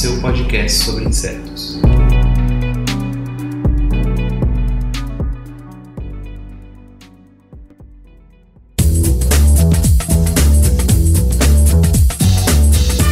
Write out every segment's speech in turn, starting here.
seu podcast sobre insetos.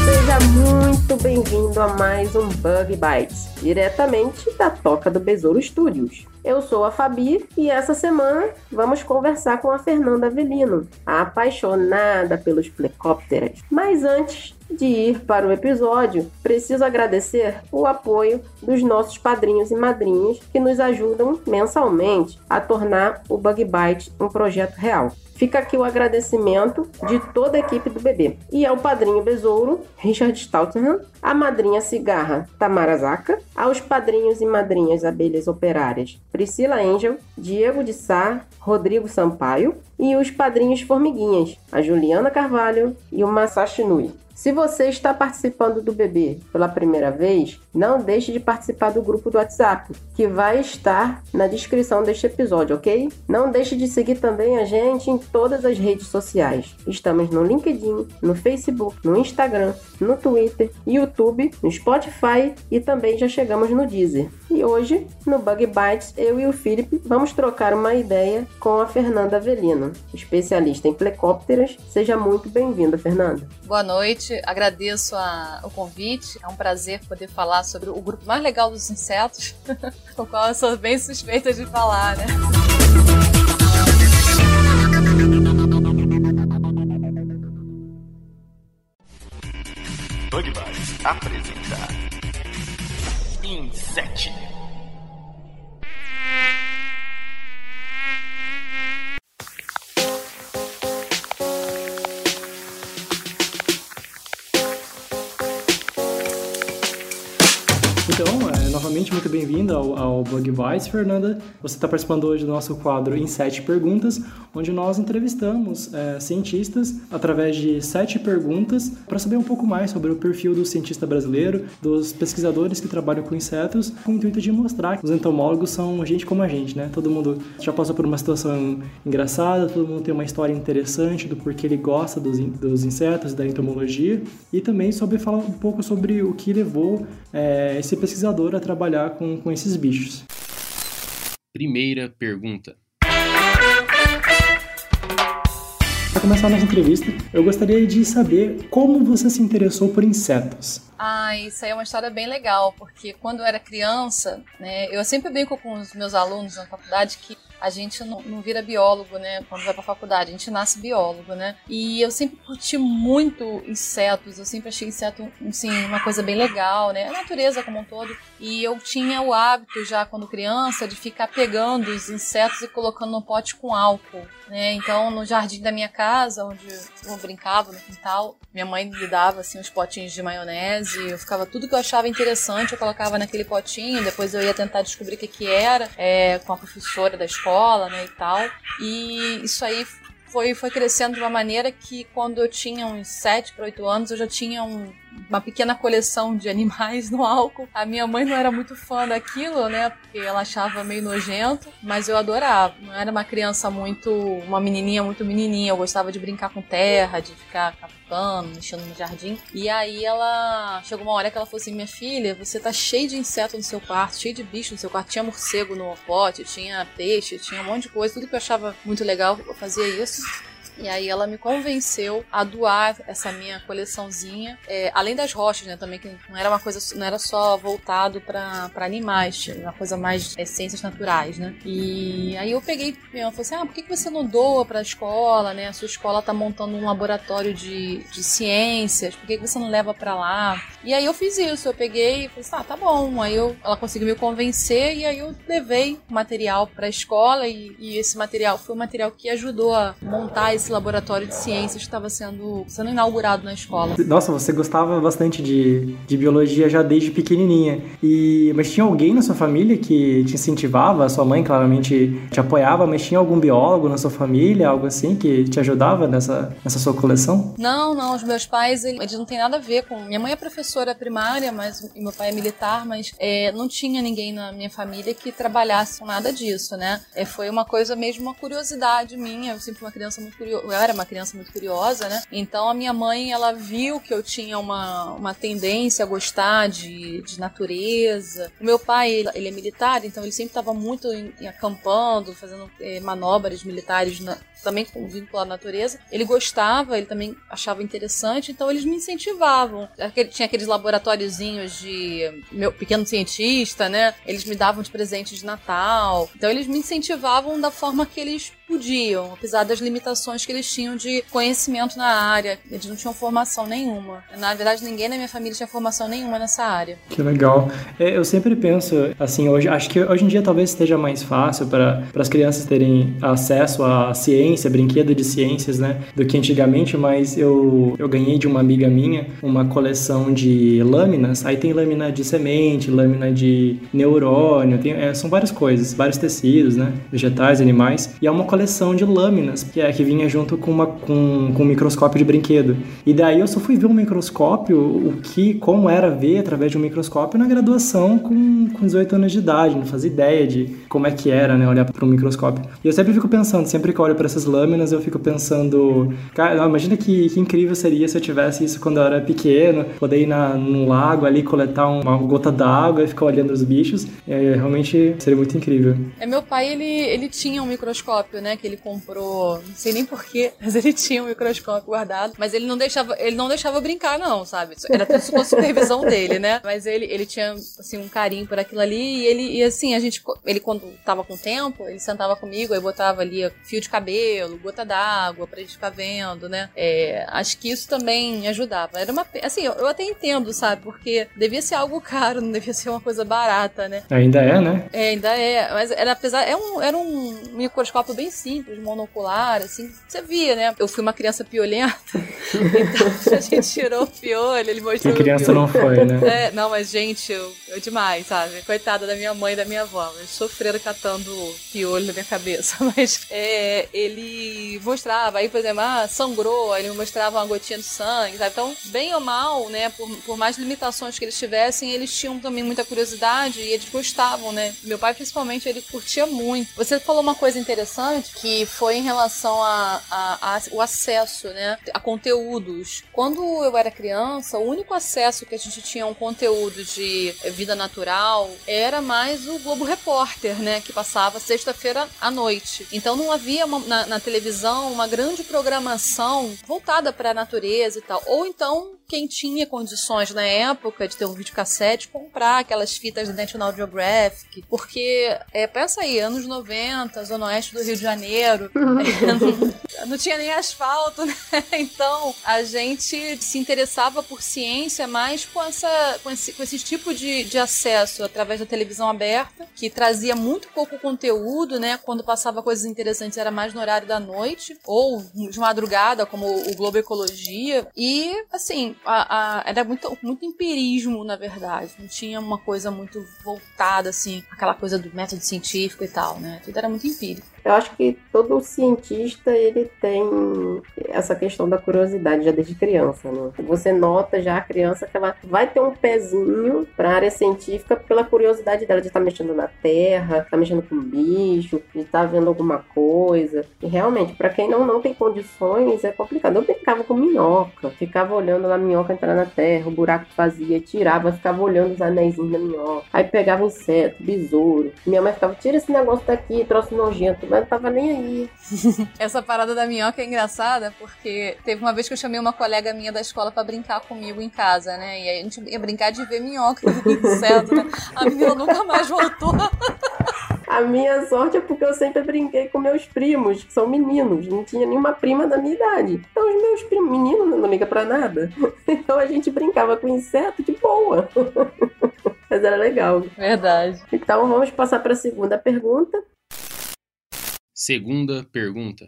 Seja muito bem-vindo a mais um Bug Bites, diretamente da Toca do Besouro Studios. Eu sou a Fabi e essa semana vamos conversar com a Fernanda Avelino, a apaixonada pelos plecópteras. Mas antes de ir para o episódio, preciso agradecer o apoio dos nossos padrinhos e madrinhas que nos ajudam mensalmente a tornar o Bug Bite um projeto real. Fica aqui o agradecimento de toda a equipe do bebê. E ao padrinho Besouro, Richard Stoutenham, a madrinha Cigarra, Tamara Zaka, aos padrinhos e madrinhas Abelhas Operárias, Priscila Angel, Diego de Sá, Rodrigo Sampaio e os padrinhos Formiguinhas, a Juliana Carvalho e o Masashi Nui. Se você está participando do bebê pela primeira vez, não deixe de participar do grupo do WhatsApp, que vai estar na descrição deste episódio, ok? Não deixe de seguir também a gente em todas as redes sociais. Estamos no LinkedIn, no Facebook, no Instagram, no Twitter, YouTube, no Spotify e também já chegamos no Deezer. E hoje, no Bug Bites, eu e o Felipe vamos trocar uma ideia com a Fernanda Avelino, especialista em plecópteras. Seja muito bem-vinda, Fernanda. Boa noite, agradeço a- o convite. É um prazer poder falar sobre o grupo mais legal dos insetos, o qual eu sou bem suspeita de falar, né? Bug apresenta Insete. Bem-vinda ao, ao Bug Bites, Fernanda. Você está participando hoje do nosso quadro em sete perguntas, onde nós entrevistamos é, cientistas através de sete perguntas para saber um pouco mais sobre o perfil do cientista brasileiro, dos pesquisadores que trabalham com insetos, com o intuito de mostrar que os entomólogos são gente como a gente, né? Todo mundo já passou por uma situação engraçada, todo mundo tem uma história interessante do porquê ele gosta dos, dos insetos, da entomologia, e também sobre falar um pouco sobre o que levou é, esse pesquisador a trabalhar com, com esses bichos. Primeira pergunta. Para começar a nossa entrevista, eu gostaria de saber como você se interessou por insetos. Ah, isso aí é uma história bem legal, porque quando eu era criança, né, eu sempre brinco com os meus alunos na faculdade que a gente não, não vira biólogo, né, quando vai pra faculdade, a gente nasce biólogo, né, e eu sempre curti muito insetos, eu sempre achei inseto, assim, uma coisa bem legal, né, a natureza como um todo, e eu tinha o hábito já quando criança de ficar pegando os insetos e colocando no pote com álcool, né, então no jardim da minha casa, onde eu brincava no quintal, minha mãe me dava assim uns potinhos de maionese, eu ficava tudo que eu achava interessante, eu colocava naquele potinho, depois eu ia tentar descobrir o que que era, é, com a professora da escola, né, e tal. E isso aí foi, foi crescendo de uma maneira que quando eu tinha uns 7 para 8 anos, eu já tinha um- uma pequena coleção de animais no álcool. A minha mãe não era muito fã daquilo, né? Porque ela achava meio nojento, mas eu adorava. Não era uma criança muito. uma menininha muito menininha. Eu gostava de brincar com terra, de ficar cavucando, mexendo no jardim. E aí ela. chegou uma hora que ela falou assim: Minha filha, você tá cheio de inseto no seu quarto, cheio de bicho no seu quarto. Tinha morcego no pote, tinha peixe, tinha um monte de coisa. Tudo que eu achava muito legal, eu fazia isso. E aí ela me convenceu a doar essa minha coleçãozinha, é, além das rochas, né, também que não era uma coisa, não era só voltado para animais, tinha uma coisa mais ciências naturais, né? E aí eu peguei, ela falou assim, ah, por que você não doa para a escola, né? A sua escola tá montando um laboratório de, de ciências, por que você não leva para lá? E aí eu fiz isso, eu peguei e falei assim, ah, tá bom. Aí eu, ela conseguiu me convencer e aí eu levei material para a escola e, e esse material foi o material que ajudou a montar esse esse laboratório de ciências que estava sendo, sendo inaugurado na escola. Nossa, você gostava bastante de, de biologia já desde pequenininha. E mas tinha alguém na sua família que te incentivava? A sua mãe claramente te apoiava, mas tinha algum biólogo na sua família, algo assim que te ajudava nessa, nessa sua coleção? Não, não. Os meus pais eles não têm nada a ver com. Minha mãe é professora primária, mas meu pai é militar, mas é, não tinha ninguém na minha família que trabalhasse com nada disso, né? É, foi uma coisa mesmo, uma curiosidade minha. Eu sempre fui uma criança muito curiosa. Eu era uma criança muito curiosa, né? Então a minha mãe, ela viu que eu tinha uma, uma tendência a gostar de, de natureza. O meu pai, ele, ele é militar, então ele sempre estava muito em, em acampando, fazendo é, manobras militares na, também com vínculo à natureza. Ele gostava, ele também achava interessante, então eles me incentivavam. Tinha aqueles laboratóriozinhos de meu pequeno cientista, né? Eles me davam de presente de Natal. Então eles me incentivavam da forma que eles podiam, apesar das limitações que eles tinham de conhecimento na área. Eles não tinham formação nenhuma. Na verdade, ninguém na minha família tinha formação nenhuma nessa área. Que legal. É, eu sempre penso, assim, hoje acho que hoje em dia talvez esteja mais fácil para as crianças terem acesso à ciência, brinquedo de ciências, né, do que antigamente, mas eu, eu ganhei de uma amiga minha uma coleção de lâminas. Aí tem lâmina de semente, lâmina de neurônio, tem, é, são várias coisas, vários tecidos, né, vegetais, animais. E é uma coleção de lâminas, que é que vinha junto com, uma, com, com um microscópio de brinquedo. E daí eu só fui ver um microscópio, o que, como era ver através de um microscópio na graduação com, com 18 anos de idade, não fazia ideia de como é que era, né, olhar para um microscópio. E eu sempre fico pensando, sempre que olho para essas lâminas, eu fico pensando, cara, imagina que, que incrível seria se eu tivesse isso quando eu era pequeno, poder ir na, no lago ali, coletar uma gota d'água e ficar olhando os bichos. É, realmente seria muito incrível. É, meu pai, ele, ele tinha um microscópio, né? Que ele comprou, não sei nem porquê, mas ele tinha um microscópio guardado. Mas ele não deixava, ele não deixava brincar, não, sabe? Era tudo a supervisão dele, né? Mas ele, ele tinha, assim, um carinho por aquilo ali. E ele, e assim, a gente, ele quando tava com tempo, ele sentava comigo, aí botava ali fio de cabelo, gota d'água pra gente ficar vendo, né? É, acho que isso também ajudava. Era uma, assim, eu, eu até entendo, sabe? Porque devia ser algo caro, não devia ser uma coisa barata, né? Ainda é, né? É, ainda é. Mas era, apesar, é um, era um microscópio bem simples, monocular, assim. Você via, né? Eu fui uma criança piolenta, então a gente tirou o piolho, ele mostrou. Que criança não foi, né? É, não, mas gente, eu, eu demais, sabe? Coitada da minha mãe e da minha avó. Eles sofreram catando piolho na minha cabeça. Mas é, ele mostrava, aí, por exemplo, ah, sangrou, ele mostrava uma gotinha de sangue, sabe? Então, bem ou mal, né? Por, por mais limitações que eles tivessem, eles tinham também muita curiosidade e eles gostavam, né? Meu pai, principalmente, ele curtia muito. Você falou uma coisa interessante que foi em relação a, a, a, o acesso, né, a conteúdos. Quando eu era criança, o único acesso que a gente tinha a um conteúdo de vida natural era mais o Globo Repórter, né, que passava sexta-feira à noite. Então não havia uma, na, na televisão uma grande programação voltada para a natureza e tal. Ou então quem tinha condições na época de ter um videocassete, comprar aquelas fitas da National Geographic. Porque, é, pensa aí, anos 90, Zona Oeste do Rio de Janeiro, não, não, tinha nem asfalto, né? Então, a gente se interessava por ciência mais com, essa, com, esse, com esse tipo de, de acesso através da televisão aberta, que trazia muito pouco conteúdo, né? Quando passava coisas interessantes era mais no horário da noite, ou de madrugada, como o Globo Ecologia. E, assim, a, a, era muito, muito empirismo, na verdade. Não tinha uma coisa muito voltada, assim, aquela coisa do método científico e tal, né? Tudo era muito empírico. Eu acho que todo cientista ele tem essa questão da curiosidade já desde criança, né? Você nota já a criança que ela vai ter um pezinho para a área científica pela curiosidade dela de estar tá mexendo na terra, estar tá mexendo com bicho, de estar tá vendo alguma coisa. E realmente, para quem não, não tem condições, é complicado. Eu brincava com minhoca, ficava olhando a minhoca entrar na terra, o buraco fazia, tirava, ficava olhando os anéis da minhoca. Aí pegava inseto, besouro. Minha mãe ficava, tira esse negócio daqui, trouxe nojento mas não tava nem aí. Essa parada da minhoca é engraçada porque teve uma vez que eu chamei uma colega minha da escola para brincar comigo em casa, né? E a gente ia brincar de ver minhoca no inseto, né? A menina nunca mais voltou. A minha sorte é porque eu sempre brinquei com meus primos, que são meninos. Não tinha nenhuma prima da minha idade. Então os meus primos, meninos, não liga pra nada. Então a gente brincava com inseto de boa. Mas era legal. Verdade. Então vamos passar para a segunda pergunta. Segunda pergunta.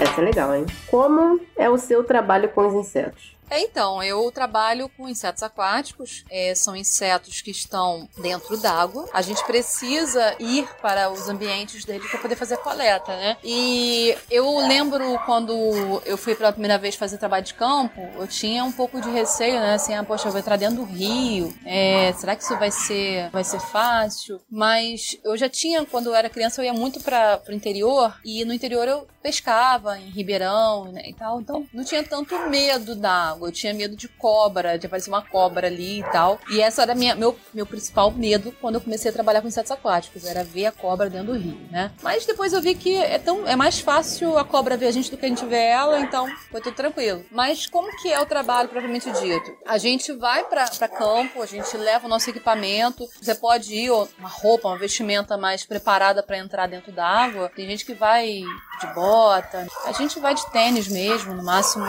Essa é legal, hein? Como é o seu trabalho com os insetos? É, então, eu trabalho com insetos aquáticos, é, são insetos que estão dentro d'água. A gente precisa ir para os ambientes deles para poder fazer a coleta, né? E eu lembro quando eu fui pela primeira vez fazer trabalho de campo, eu tinha um pouco de receio, né? Assim, ah, poxa, eu vou entrar dentro do rio, é, será que isso vai ser, vai ser fácil? Mas eu já tinha, quando eu era criança, eu ia muito para o interior e no interior eu pescava em Ribeirão né, e tal, então não tinha tanto medo da água. Eu tinha medo de cobra, de aparecer uma cobra ali e tal. E essa era minha, meu, meu principal medo quando eu comecei a trabalhar com insetos aquáticos, era ver a cobra dentro do rio, né? Mas depois eu vi que é, tão, é mais fácil a cobra ver a gente do que a gente ver ela, então foi tudo tranquilo. Mas como que é o trabalho propriamente dito? A gente vai para campo, a gente leva o nosso equipamento, você pode ir uma roupa, uma vestimenta mais preparada para entrar dentro da água. Tem gente que vai de bota, a gente vai de tênis mesmo, no máximo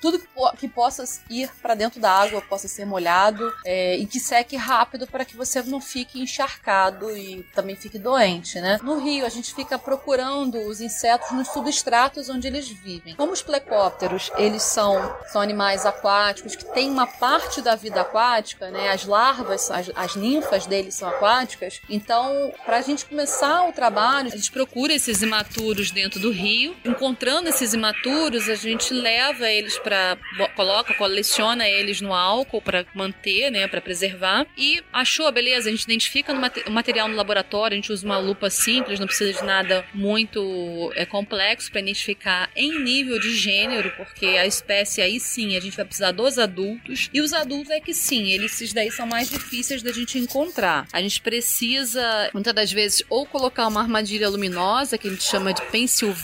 tudo que, que possa ir para dentro da água, possa ser molhado é, e que seque rápido para que você não fique encharcado e também fique doente, né? No rio, a gente fica procurando os insetos nos substratos onde eles vivem. Como os plecópteros, eles são, são animais aquáticos que têm uma parte da vida aquática, né? As larvas, as, as ninfas deles são aquáticas. Então, para a gente começar o trabalho, a gente procura esses imaturos dentro do rio. Encontrando esses imaturos, a gente leva eles para coloca coleciona eles no álcool para manter, né, para preservar. E achou, beleza, a gente identifica o material no laboratório, a gente usa uma lupa simples, não precisa de nada muito é, complexo para identificar em nível de gênero, porque a espécie aí sim a gente vai precisar dos adultos. E os adultos é que sim, eles esses daí são mais difíceis da gente encontrar. A gente precisa, muitas das vezes, ou colocar uma armadilha luminosa, que a gente chama de Pensilvânia,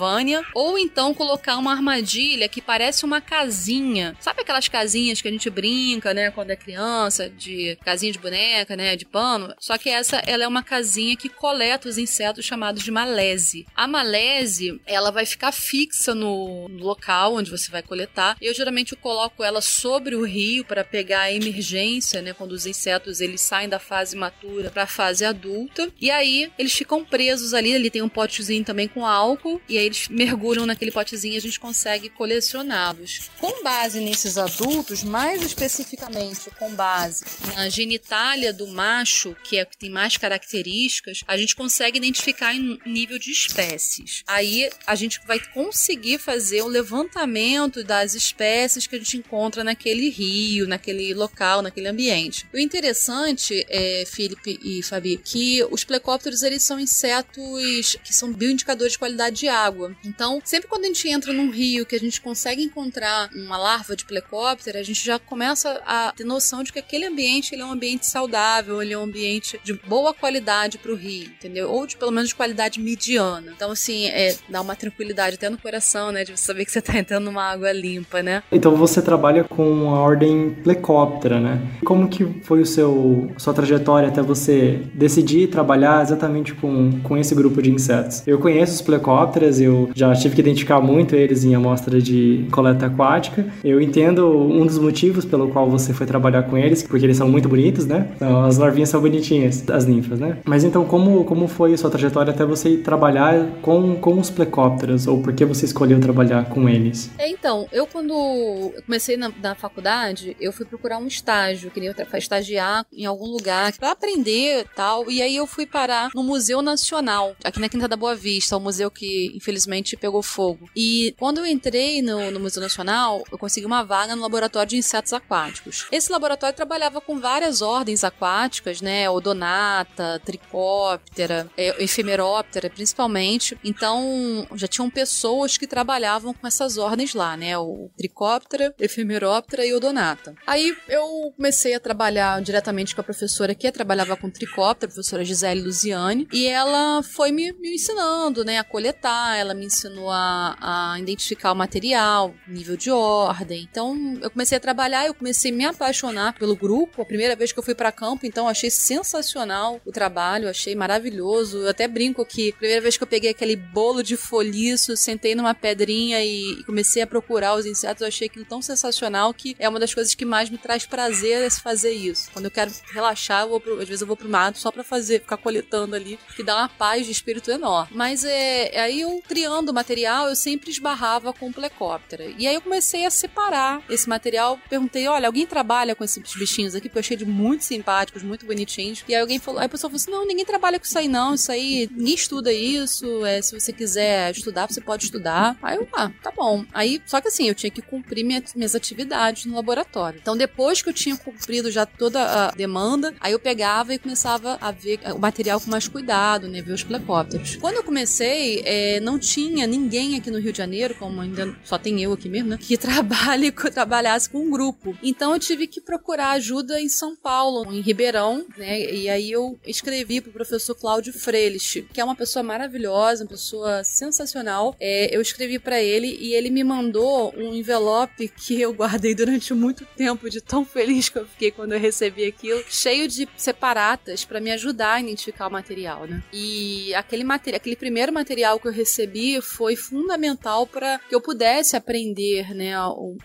ou então colocar uma armadilha que parece uma casinha. Sabe aquelas casinhas que a gente brinca, né, quando é criança, de casinha de boneca, né, de pano. Só que essa, ela é uma casinha que coleta os insetos chamados de malese. A malese, ela vai ficar fixa no local onde você vai coletar. Eu geralmente coloco ela sobre o rio para pegar a emergência, né, quando os insetos eles saem da fase matura para a fase adulta. E aí eles ficam presos ali, ali tem um potezinho também com álcool e aí eles mergulham naquele potezinho e a gente consegue colecioná-los. Com base nesses adultos, mais especificamente com base na genitália do macho, que é que tem mais características, a gente consegue identificar em nível de espécies. Aí a gente vai conseguir fazer o levantamento das espécies que a gente encontra naquele rio, naquele local, naquele ambiente. O interessante, é, Felipe e Fabi, que os plecópteros eles são insetos que são bioindicadores de qualidade de água. Então, sempre quando a gente entra num rio que a gente consegue encontrar uma larva de plecóptero a gente já começa a ter noção de que aquele ambiente ele é um ambiente saudável, ele é um ambiente de boa qualidade para o rio, entendeu? Ou de pelo menos de qualidade mediana. Então, assim, é, dá uma tranquilidade até no coração, né? De você saber que você está entrando numa água limpa, né? Então você trabalha com a ordem Plecóptera, né? Como que foi o seu sua trajetória até você decidir trabalhar exatamente com, com esse grupo de insetos? Eu conheço os Plecópteras, eu já tive que identificar muito eles em amostra de coleta aquática. Eu entendo um dos motivos pelo qual você foi trabalhar com eles, porque eles são muito bonitos, né? Então, as larvinhas são bonitinhas, as ninfas, né? Mas então, como, como foi a sua trajetória até você trabalhar com, com os plecópteros? Ou por que você escolheu trabalhar com eles? É, então, eu quando comecei na, na faculdade, eu fui procurar um estágio, queria estagiar em algum lugar para aprender tal. E aí eu fui parar no Museu Nacional, aqui na Quinta da Boa Vista, um museu que infelizmente pegou fogo. E quando eu entrei no, no Museu Nacional, eu consegui uma vaga no laboratório de insetos aquáticos. Esse laboratório trabalhava com várias ordens aquáticas, né? Odonata, tricóptera, é, efemeróptera, principalmente. Então, já tinham pessoas que trabalhavam com essas ordens lá, né? O tricóptera, efemeróptera e odonata. Aí eu comecei a trabalhar diretamente com a professora que trabalhava com tricóptera, a professora Gisele Luziane, e ela foi me, me ensinando, né, a coletar, ela me ensinou a, a identificar o material, nível de ordem. Então, eu comecei a trabalhar, eu comecei a me apaixonar pelo grupo. A primeira vez que eu fui para campo, então achei sensacional o trabalho, achei maravilhoso. Eu até brinco que a primeira vez que eu peguei aquele bolo de foliço, sentei numa pedrinha e comecei a procurar os insetos, eu achei aquilo tão sensacional que é uma das coisas que mais me traz prazer é fazer isso. Quando eu quero relaxar, eu pro, às vezes eu vou pro mato só para fazer, ficar coletando ali, que dá uma paz de espírito enorme. Mas é, aí eu triando o material, eu sempre esbarrava com plecóptera. E aí eu comecei a separar esse material. Perguntei, olha, alguém trabalha com esses bichinhos aqui? Porque eu achei de muito simpáticos, muito bonitinhos. E aí alguém falou, aí a pessoa falou assim, não, ninguém trabalha com isso aí não, isso aí, ninguém estuda isso, é, se você quiser estudar, você pode estudar. Aí eu, ah, tá bom. Aí, só que assim, eu tinha que cumprir minha, minhas atividades no laboratório. Então depois que eu tinha cumprido já toda a demanda, aí eu pegava e começava a ver o material com mais cuidado, né, ver os plecópteros. Quando eu comecei, é, não tinha ninguém aqui no Rio de Janeiro, como ainda só tem eu aqui mesmo, né? Que trabalhe, trabalhasse com um grupo. Então eu tive que procurar ajuda em São Paulo, em Ribeirão, né? E aí eu escrevi pro professor Cláudio Frelich, que é uma pessoa maravilhosa, uma pessoa sensacional. É, eu escrevi para ele e ele me mandou um envelope que eu guardei durante muito tempo, de tão feliz que eu fiquei quando eu recebi aquilo, cheio de separatas para me ajudar a identificar o material, né? E aquele material, aquele primeiro material que eu recebi foi fundamental para que eu pudesse aprender, né,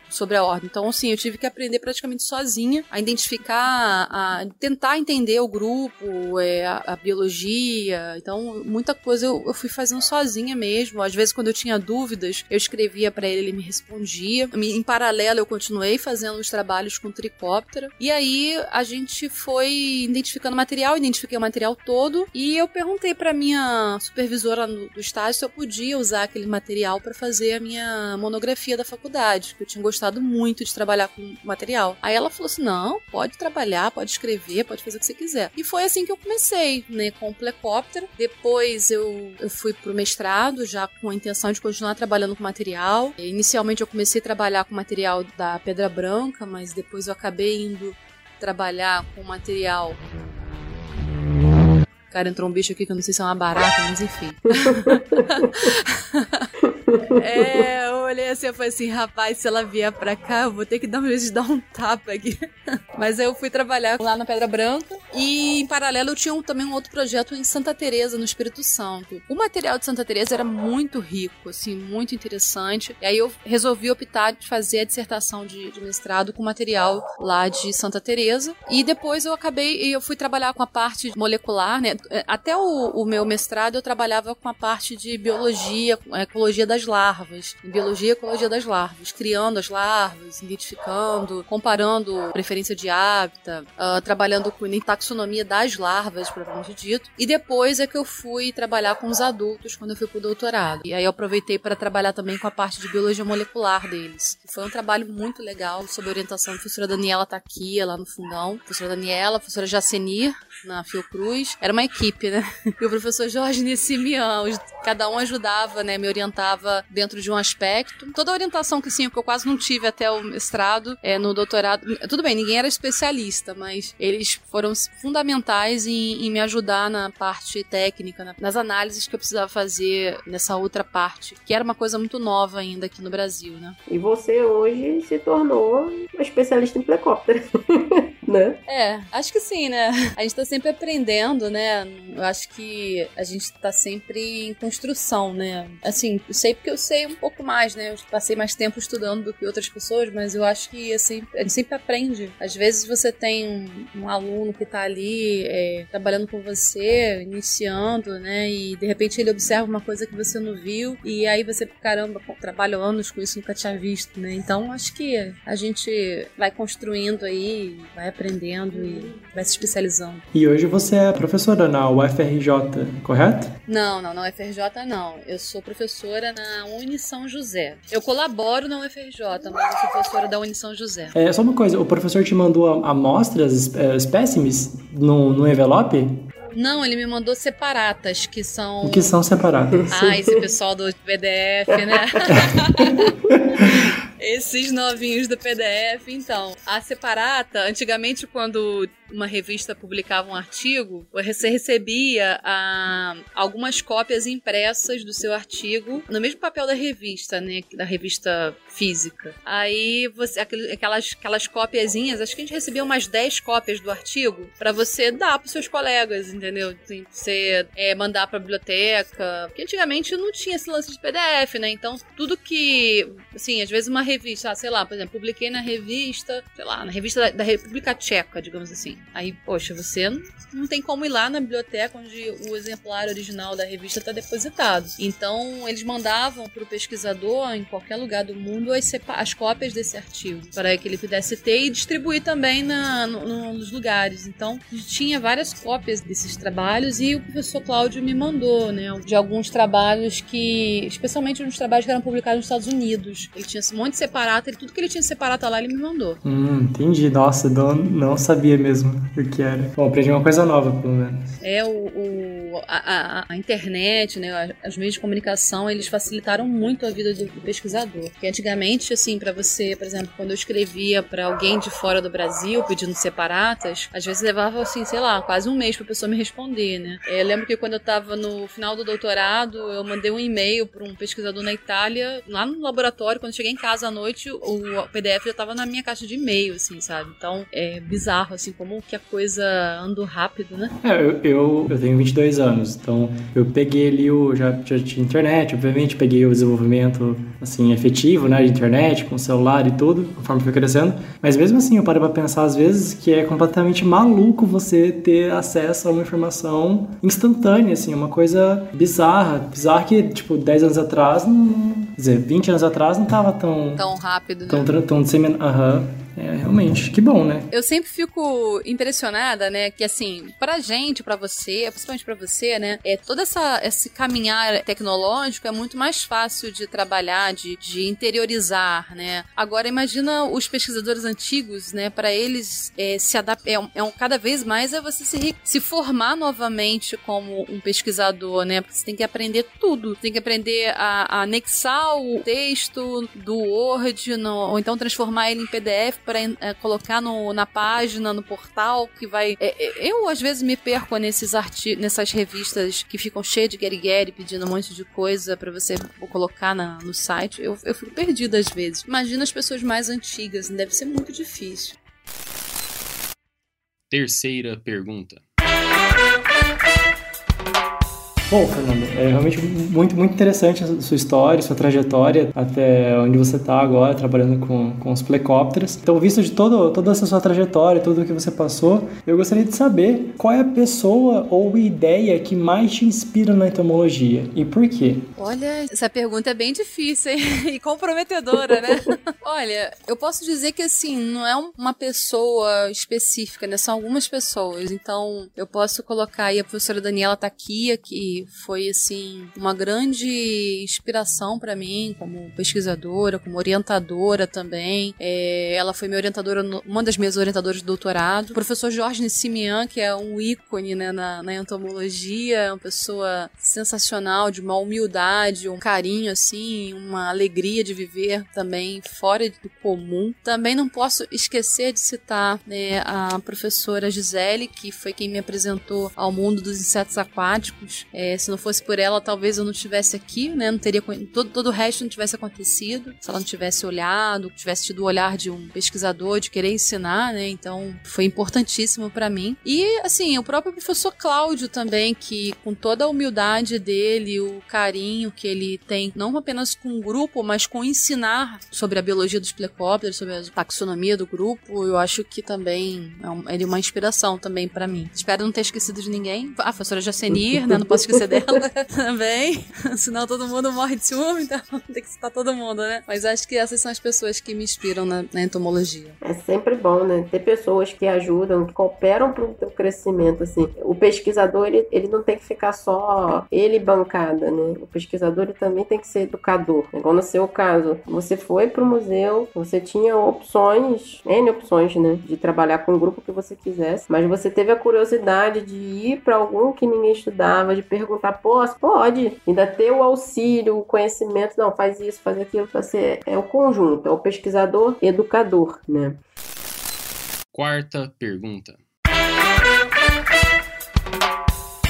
sobre a ordem. Então, assim, eu tive que aprender praticamente sozinha a identificar, a tentar entender o grupo, é, a, a, biologia. Então, muita coisa eu, eu, fui fazendo sozinha mesmo. Às vezes, quando eu tinha dúvidas, eu escrevia para ele, ele me respondia. Em paralelo, eu continuei fazendo os trabalhos com tricóptero. E aí, a gente foi identificando material, identifiquei o material todo e eu perguntei para minha supervisora do estágio se eu podia usar aquele material para fazer a minha monografia da faculdade, que eu tinha gostado muito de trabalhar com material. Aí ela falou assim: não, pode trabalhar, pode escrever, pode fazer o que você quiser. E foi assim que eu comecei, né, com o plecóptero. Depois eu, eu fui pro mestrado, já com a intenção de continuar trabalhando com material. Inicialmente eu comecei a trabalhar com material da Pedra Branca, mas depois eu acabei indo trabalhar com material Cara, entrou um bicho aqui que eu não sei se é uma barata, mas enfim. é, olhei assim e falei assim, rapaz, se ela vier pra cá, eu vou ter que dar um jeito de dar um tapa aqui. mas aí eu fui trabalhar lá na Pedra Branca e em paralelo eu tinha um, também um outro projeto em Santa Teresa, no Espírito Santo. O material de Santa Teresa era muito rico, assim, muito interessante. E aí eu resolvi optar de fazer a dissertação de, de mestrado com material lá de Santa Teresa. E depois eu acabei, eu fui trabalhar com a parte molecular, né? É, até o, o, meu mestrado eu trabalhava com a parte de biologia, ecologia das larvas, em biologia e ecologia das larvas, criando as larvas, identificando, comparando preferência de hábitat, uh, trabalhando com taxonomia das larvas, propriamente dito. E depois é que eu fui trabalhar com os adultos quando eu fui pro doutorado. E aí eu aproveitei para trabalhar também com a parte de biologia molecular deles. Foi um trabalho muito legal, sob orientação da professora Daniela Taquia, lá no fundão. Professora Daniela, professora Jacenir, na Fiocruz. Era uma equipe, né? E o professor Jorge Nessimian, cada um ajudava, né? Me orientava dentro de um aspecto. Toda a orientação que sim, que eu quase não tive até o mestrado, é, no doutorado. Tudo bem, ninguém era especialista, mas eles foram fundamentais em, em me ajudar na parte técnica, nas análises que eu precisava fazer nessa outra parte, que era uma coisa muito nova ainda aqui no Brasil, né? E você hoje se tornou uma especialista em plecóptero, né? É, acho que sim, né? A gente tá sempre aprendendo, né? Eu acho que a gente tá sempre em construção, né? Assim, eu sei porque eu sei um pouco mais, né? Eu passei mais tempo estudando do que outras pessoas, mas eu acho que assim, a gente sempre aprende. Às vezes você tem um, um aluno que tá ali é, trabalhando com você, iniciando, né? E de repente ele observa uma coisa que você não viu, e aí você, caramba, trabalho anos com isso, nunca tinha visto, né? Então acho que a gente vai construindo aí, vai aprendendo e vai se especializando. E hoje você é professora na UFRJ, correto? Não, não, na UFRJ não. Eu sou professora na Uni São José. Eu colaboro na UFRJ, mas eu sou professora da Uni São José. É só uma coisa, o professor te mandou amostras, é, espécimes no, no envelope? Não, ele me mandou separatas, que são. O que são separatas? Ah, esse pessoal do PDF, né? Esses novinhos do PDF, então. A separata, antigamente, quando uma revista publicava um artigo, você recebia ah, algumas cópias impressas do seu artigo no mesmo papel da revista, né? Da revista física. Aí você, aquelas, aquelas cópiazinhas, acho que a gente recebia umas 10 cópias do artigo para você dar pros seus colegas, entendeu? Assim, você é, mandar pra biblioteca. Porque antigamente não tinha esse lance de PDF, né? Então, tudo que. Assim, às vezes uma revista, ah, sei lá, por exemplo, publiquei na revista, sei lá, na revista da, da República Tcheca, digamos assim. Aí, poxa, você não, não tem como ir lá na biblioteca onde o exemplar original da revista está depositado. Então, eles mandavam para o pesquisador, em qualquer lugar do mundo, as, as cópias desse artigo, para que ele pudesse ter e distribuir também na, no, nos lugares. Então, tinha várias cópias desses trabalhos e o professor Cláudio me mandou, né, de alguns trabalhos que, especialmente nos trabalhos que eram publicados nos Estados Unidos. Ele tinha um monte de separata, e tudo que ele tinha separata lá, ele me mandou. Hum, entendi. Nossa, não, não sabia mesmo o que era. Bom, aprendi uma coisa nova, pelo menos. É, o, o a, a, a, internet, né, os meios de comunicação, eles facilitaram muito a vida do, do pesquisador. Porque antigamente, assim, para você, por exemplo, quando eu escrevia para alguém de fora do Brasil pedindo separatas, às vezes levava, assim, sei lá, quase um mês pra pessoa me responder, né? É, eu lembro que quando eu tava no final do doutorado, eu mandei um e-mail para um pesquisador na Itália, lá no laboratório, quando eu cheguei em casa à noite, o PDF já tava na minha caixa de e-mail, assim, sabe? Então, é bizarro, assim, como que a coisa andou rápido, né? É, eu, eu, eu tenho 22 anos, então eu peguei ali o. Já, já tinha internet, obviamente, peguei o desenvolvimento, assim, efetivo, né, de internet, com celular e tudo, conforme foi crescendo. Mas mesmo assim, eu paro pra pensar às vezes que é completamente maluco você ter acesso a uma informação instantânea, assim, uma coisa bizarra. Bizarra que, tipo, 10 anos atrás, não, quer dizer, 20 anos atrás não tava tão... Tão rápido, tão, né? Tão, tão disseminado. Aham. É, realmente, que bom, né? Eu sempre fico impressionada, né, que assim, pra gente, pra você, principalmente pra você, né, é toda essa esse caminhar tecnológico é muito mais fácil de trabalhar, de, de interiorizar, né? Agora imagina os pesquisadores antigos, né, para eles é, se adaptar, é, um, é um, cada vez mais é você se, se formar novamente como um pesquisador, né? Porque você tem que aprender tudo, tem que aprender a, a anexar o texto do Word, no, ou então transformar ele em PDF para é, colocar no, na página, no portal, que vai. É, eu, às vezes, me perco nesses artigos, nessas revistas que ficam cheias de guerigueri pedindo um monte de coisa para você colocar na, no site. Eu, eu fico perdida às vezes. Imagina as pessoas mais antigas, deve ser muito difícil. Terceira pergunta. Bom, Fernando, é realmente muito, muito interessante a sua história, sua trajetória, até onde você está agora, trabalhando com, com os plecópteros. Então, visto de todo, toda essa sua trajetória, tudo o que você passou, eu gostaria de saber qual é a pessoa ou ideia que mais te inspira na entomologia e por quê? Olha, essa pergunta é bem difícil hein? e comprometedora, né? Olha, eu posso dizer que, assim, não é uma pessoa específica, né? São algumas pessoas. Então, eu posso colocar aí a professora Daniela Taquia, que foi assim uma grande inspiração para mim como pesquisadora, como orientadora também. É, ela foi minha orientadora, uma das minhas orientadoras de doutorado. O professor Jorge Nissimian, que é um ícone né, na, na entomologia, é uma pessoa sensacional, de uma humildade, um carinho assim, uma alegria de viver também fora do comum. Também não posso esquecer de citar né, a professora Gisele, que foi quem me apresentou ao mundo dos insetos aquáticos. É, é, se não fosse por ela, talvez eu não estivesse aqui, né? Não teria todo, todo o resto não tivesse acontecido. Se ela não tivesse olhado, tivesse tido o olhar de um pesquisador, de querer ensinar, né? Então foi importantíssimo para mim. E assim, o próprio professor Cláudio também, que com toda a humildade dele, o carinho que ele tem, não apenas com o grupo, mas com ensinar sobre a biologia dos plecópteros, sobre a taxonomia do grupo, eu acho que também é um, ele é uma inspiração também para mim. Espero não ter esquecido de ninguém. Ah, a professora Jacenir, né? Não posso esquecer dela também. Senão todo mundo morre de ciúme, então tem que citar todo mundo, né? Mas acho que essas são as pessoas que me inspiram na, na entomologia. É sempre bom, né? Ter pessoas que ajudam, que cooperam para o crescimento, assim. O pesquisador, ele, ele não tem que ficar só ele bancada, né? O pesquisador, ele também tem que ser educador. Igual no seu caso, você foi para o museu, você tinha opções, N opções, né? De trabalhar com o grupo que você quisesse, mas você teve a curiosidade de ir para algum que ninguém estudava, de perguntar perguntar, posso? Pode. Ainda ter o auxílio, o conhecimento, não, faz isso, faz aquilo. Você é o conjunto, é o pesquisador educador, né? Quarta pergunta.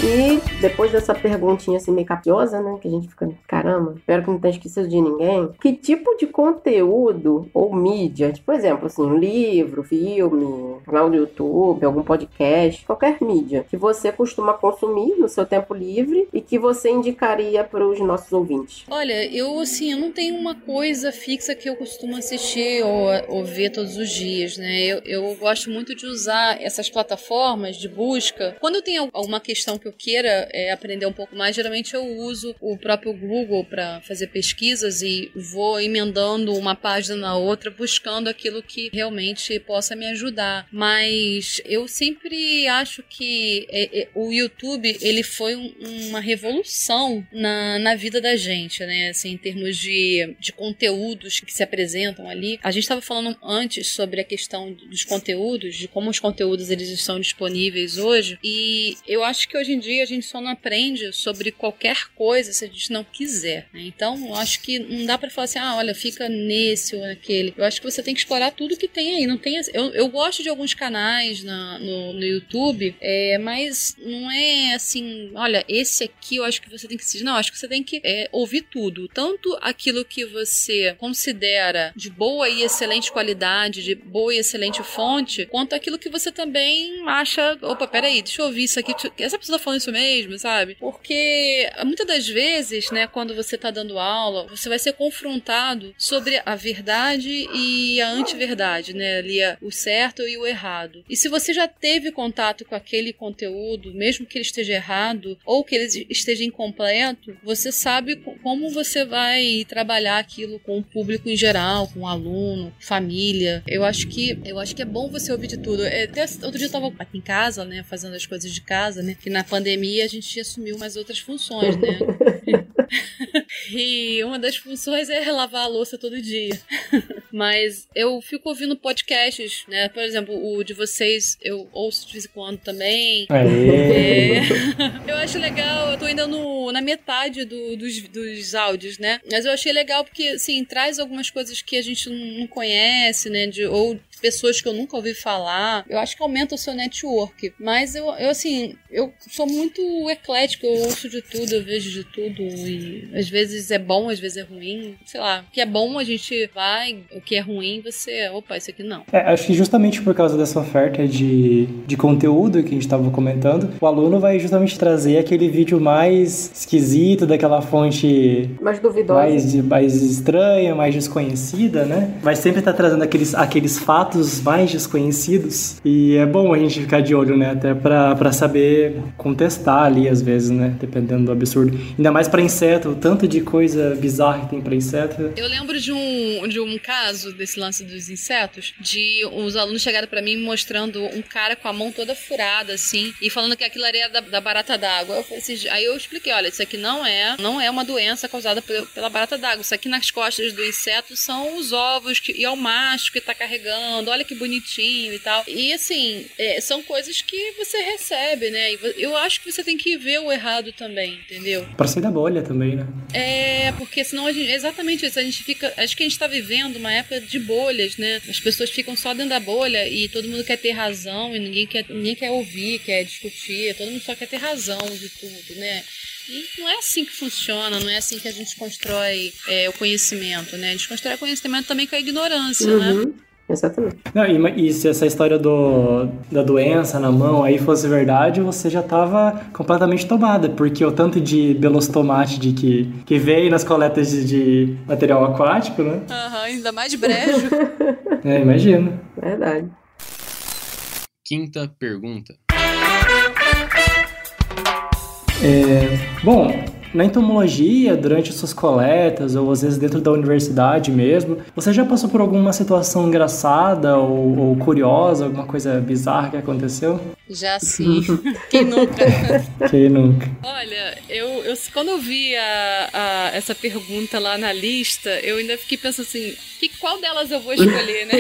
E depois dessa perguntinha assim meio capiosa, né? Que a gente fica, caramba, espero que não tenha esquecido de ninguém. Que tipo de conteúdo ou mídia, tipo, por exemplo, assim, livro, filme, canal do YouTube, algum podcast, qualquer mídia que você costuma consumir no seu tempo livre e que você indicaria para os nossos ouvintes? Olha, eu assim, eu não tenho uma coisa fixa que eu costumo assistir ou, ou ver todos os dias, né? Eu, eu gosto muito de usar essas plataformas de busca. Quando eu tenho alguma questão que eu queira é, aprender um pouco mais, geralmente eu uso o próprio Google para fazer pesquisas e vou emendando uma página na outra, buscando aquilo que realmente possa me ajudar. Mas eu sempre acho que é, é, o YouTube ele foi um, uma revolução na, na vida da gente, né? Assim, em termos de, de conteúdos que se apresentam ali. A gente estava falando antes sobre a questão dos conteúdos, de como os conteúdos eles estão disponíveis hoje. E eu acho que hoje em dia a gente só não aprende sobre qualquer coisa se a gente não quiser. Né? Então, eu acho que não dá para falar assim, ah, olha, fica nesse ou naquele. Eu acho que você tem que explorar tudo que tem aí. Não tem, eu, eu gosto de alguns canais na, no, no YouTube, é, mas não é assim, olha, esse aqui eu acho que você tem que assistir. Não, acho que você tem que é, ouvir tudo. Tanto aquilo que você considera de boa e excelente qualidade, de boa e excelente fonte, quanto aquilo que você também acha, opa, peraí, deixa eu ouvir isso aqui. Essa pessoa falando isso mesmo, sabe? Porque muitas das vezes, né, quando você tá dando aula, você vai ser confrontado sobre a verdade e a antiverdade, né? Ali o certo e o errado. E se você já teve contato com aquele conteúdo, mesmo que ele esteja errado ou que ele esteja incompleto, você sabe como você vai trabalhar aquilo com o público em geral, com o aluno, família. Eu acho que eu acho que é bom você ouvir de tudo. É, até outro dia eu tava aqui em casa, né, fazendo as coisas de casa, né? Que na pandemia a gente assumiu umas outras funções, né? e uma das funções é lavar a louça todo dia. Mas eu fico ouvindo podcasts, né? Por exemplo, o de vocês eu ouço de vez em quando também. É. eu acho legal, eu tô ainda no, na metade do, dos, dos áudios, né? Mas eu achei legal porque, assim, traz algumas coisas que a gente não conhece, né? De, ou pessoas que eu nunca ouvi falar. Eu acho que aumenta o seu network. Mas eu, eu assim, eu sou muito eclético, eu ouço de tudo, eu vejo de tudo. E às vezes é bom, às vezes é ruim. Sei lá, o que é bom a gente vai, o que é ruim você, opa, isso aqui não. É, acho que justamente por causa dessa oferta de, de conteúdo que a gente estava comentando, o aluno vai justamente trazer aquele vídeo mais esquisito, daquela fonte mais duvidosa, mais, mais estranha, mais desconhecida, né? Vai sempre estar tá trazendo aqueles, aqueles fatos fatos mais desconhecidos. E é bom a gente ficar de olho, né? Até para saber contestar ali, às vezes, né? Dependendo do absurdo. Ainda mais para inseto, o tanto de coisa bizarra que tem para inseto. Eu lembro de um, de um caso desse lance dos insetos, de os alunos chegaram para mim mostrando um cara com a mão toda furada, assim, e falando que aquilo era da, da barata d'água. Assim, aí eu expliquei, olha, isso aqui não é, não é uma doença causada pela barata d'água. Isso aqui nas costas do inseto são os ovos que, e é o macho que tá carregando falando, olha que bonitinho e tal. E assim, é, são coisas que você recebe, né? E eu acho que você tem que ver o errado também, entendeu? Pra sair da bolha também, né? É, porque senão a gente. Exatamente isso. A gente fica. Acho que a gente tá vivendo uma época de bolhas, né? As pessoas ficam só dentro da bolha e todo mundo quer ter razão e ninguém quer, ninguém quer ouvir, quer discutir. Todo mundo só quer ter razão de tudo, né? E não é assim que funciona, não é assim que a gente constrói é, o conhecimento, né? A gente constrói o conhecimento também com a ignorância, né? uhum. né? Exatamente. Não, e, e, se essa história do, da doença na mão aí fosse verdade, você já estava completamente tomada, porque o tanto de belostomate de que, que veio nas coletas de, de material aquático, né? Aham, uhum, ainda mais de brejo. é, imagino. Verdade. Quinta pergunta. É, bom, na entomologia, durante suas coletas, ou às vezes dentro da universidade mesmo, você já passou por alguma situação engraçada ou, ou curiosa, alguma coisa bizarra que aconteceu? Já sim. Quem nunca? Quem nunca? Olha, eu, eu quando eu vi a, a, essa pergunta lá na lista, eu ainda fiquei pensando assim, que, qual delas eu vou escolher, né?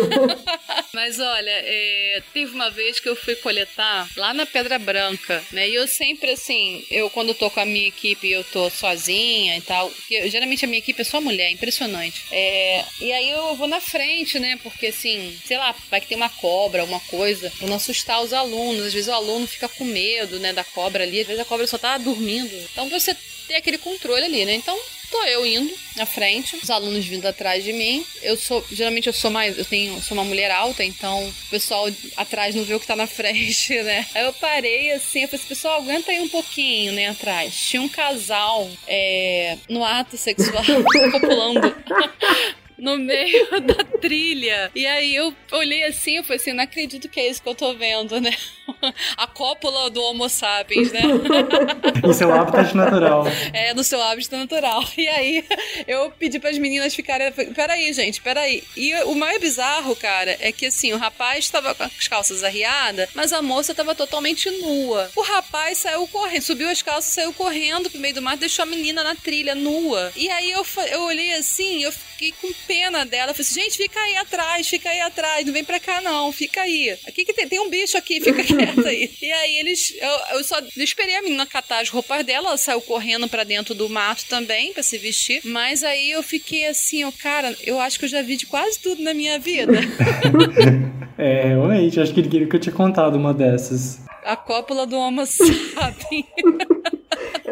Mas olha, é, teve uma vez que eu fui coletar lá na Pedra Branca, né? E eu sempre assim, eu quando tô com a minha equipe, eu tô sozinha e tal. Porque geralmente a minha equipe é só mulher, impressionante. É, e aí eu vou na frente, né? Porque assim, sei lá, vai que tem uma cobra, alguma coisa, pra não assustar os alunos. Às vezes o aluno fica com medo, né, da cobra ali, às vezes a cobra só tá dormindo. Então você tem aquele controle ali, né? Então tô eu indo na frente, os alunos vindo atrás de mim. Eu sou, geralmente eu sou mais, eu tenho, sou uma mulher alta, então o pessoal atrás não vê o que tá na frente, né? Aí eu parei assim, eu falei assim, pessoal, aguenta aí um pouquinho, né, atrás. Tinha um casal é, no ato sexual copulando no meio da trilha. E aí eu olhei assim, eu falei assim, não acredito que é isso que eu tô vendo, né? A cópula do Homo sapiens, né? em seu hábitat natural. É, no seu hábitat natural. E aí eu pedi para as meninas ficarem, peraí, gente, peraí. E o mais bizarro, cara, é que assim, o rapaz tava com as calças arriadas, mas a moça tava totalmente nua. O rapaz saiu correndo, subiu as calças, saiu correndo pro meio do mar, deixou a menina na trilha nua. E aí eu, eu olhei assim, eu fiquei com pena dela. Eu falei assim, gente, fica aí atrás, fica aí atrás, não vem pra cá não, fica aí. Aqui que tem, tem um bicho aqui, fica quieta aí. E aí eles, eu, eu só esperei a menina catar as roupas dela, ela saiu correndo pra dentro do mato também, pra se vestir. Mas aí eu fiquei assim, ó, cara, eu acho que eu já vi de quase tudo na minha vida. é, realmente, acho que ele queria que eu tinha contado uma dessas. A cópula do Homo sapiens.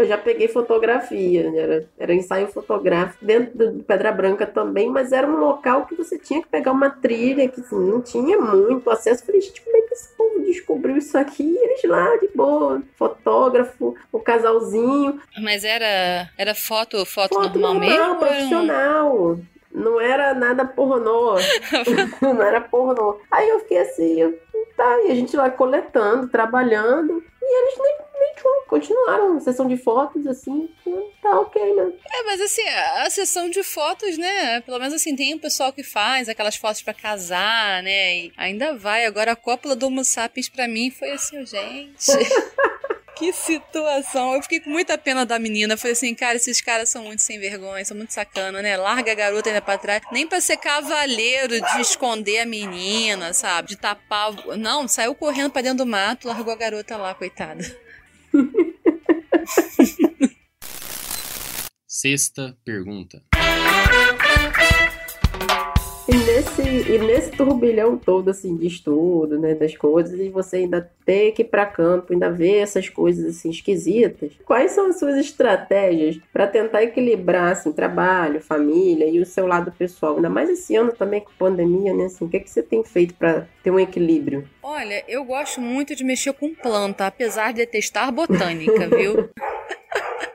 Eu já peguei fotografia, era, era ensaio fotográfico dentro do Pedra Branca também, mas era um local que você tinha que pegar uma trilha que assim, não tinha muito acesso. Eu falei, gente, como é que esse povo descobriu isso aqui? Eles lá, de boa, fotógrafo, o casalzinho. Mas era, era foto, foto, foto normal, normal mesmo? profissional. Não era nada pornô. não era pornô. Aí eu fiquei assim, eu, tá, e a gente lá coletando, trabalhando, e eles nem continuaram a sessão de fotos, assim, tá ok, né? É, mas assim, a sessão de fotos, né? Pelo menos assim, tem o pessoal que faz aquelas fotos para casar, né? E ainda vai. Agora a cópula do Homo sapiens pra mim foi assim, gente. Que situação. Eu fiquei com muita pena da menina. Falei assim, cara, esses caras são muito sem vergonha, são muito sacana, né? Larga a garota ainda pra trás. Nem pra ser cavaleiro de esconder a menina, sabe? De tapar. Não, saiu correndo pra dentro do mato, largou a garota lá, coitada. Sexta pergunta. E nesse, e nesse turbilhão todo, assim, de estudo, né, das coisas, e você ainda ter que ir para campo, ainda ver essas coisas, assim, esquisitas, quais são as suas estratégias para tentar equilibrar, assim, trabalho, família e o seu lado pessoal? Ainda mais esse ano também com pandemia, né, assim, o que, é que você tem feito para ter um equilíbrio? Olha, eu gosto muito de mexer com planta, apesar de detestar botânica, viu?